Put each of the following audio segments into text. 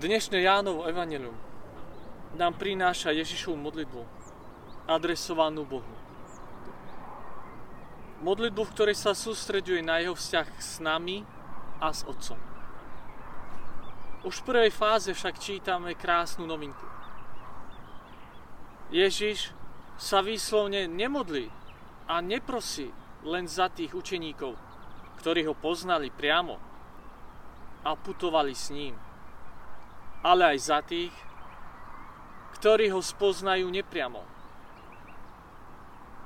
Dnešné Jánovo evanelium nám prináša Ježišovu modlitbu, adresovanú Bohu. Modlitbu, v ktorej sa sústreďuje na jeho vzťah s nami a s Otcom. Už v prvej fáze však čítame krásnu novinku. Ježiš sa výslovne nemodlí a neprosí len za tých učeníkov, ktorí ho poznali priamo a putovali s ním, ale aj za tých, ktorí ho spoznajú nepriamo.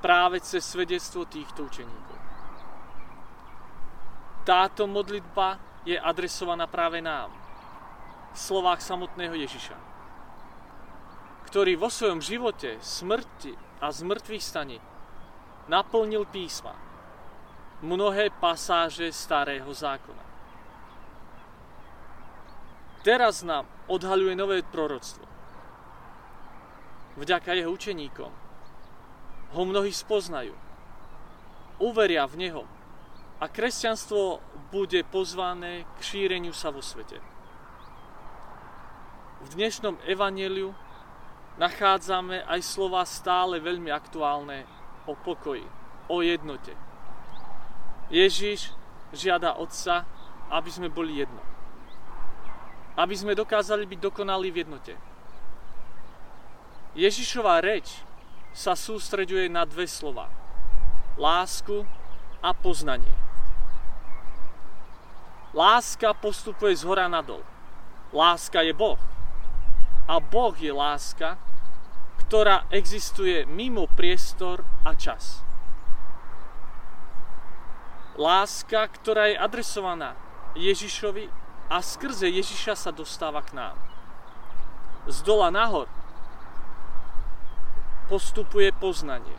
Práve cez svedectvo týchto učeníkov. Táto modlitba je adresovaná práve nám, v slovách samotného Ježiša, ktorý vo svojom živote, smrti a zmrtvých staní naplnil písma, mnohé pasáže starého zákona. Teraz nám odhaľuje nové proroctvo vďaka jeho učeníkom. Ho mnohí spoznajú, uveria v neho a kresťanstvo bude pozvané k šíreniu sa vo svete. V dnešnom evaneliu nachádzame aj slova stále veľmi aktuálne o pokoji, o jednote. Ježiš žiada Otca, aby sme boli jedno. Aby sme dokázali byť dokonalí v jednote Ježišová reč sa sústreďuje na dve slova. Lásku a poznanie. Láska postupuje z hora nadol. Láska je Boh. A Boh je láska, ktorá existuje mimo priestor a čas. Láska, ktorá je adresovaná Ježišovi a skrze Ježiša sa dostáva k nám. Z dola nahor postupuje poznanie.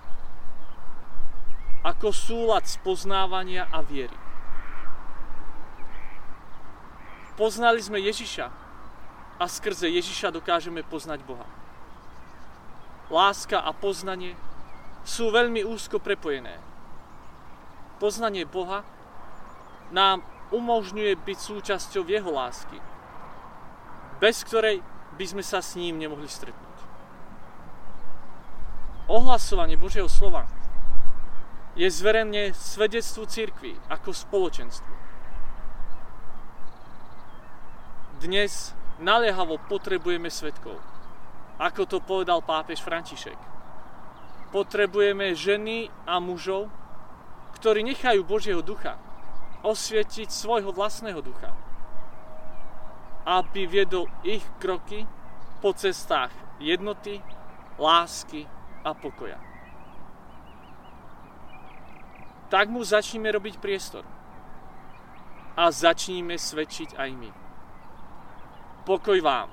Ako súlad spoznávania a viery. Poznali sme Ježiša a skrze Ježiša dokážeme poznať Boha. Láska a poznanie sú veľmi úzko prepojené. Poznanie Boha nám umožňuje byť súčasťou Jeho lásky, bez ktorej by sme sa s ním nemohli stretnúť ohlasovanie Božieho slova je zverejne svedectvu církvy ako spoločenstvu. Dnes naliehavo potrebujeme svetkov, ako to povedal pápež František. Potrebujeme ženy a mužov, ktorí nechajú Božieho ducha osvietiť svojho vlastného ducha, aby viedol ich kroky po cestách jednoty, lásky a pokoja. Tak mu začníme robiť priestor. A začníme svedčiť aj my. Pokoj vám.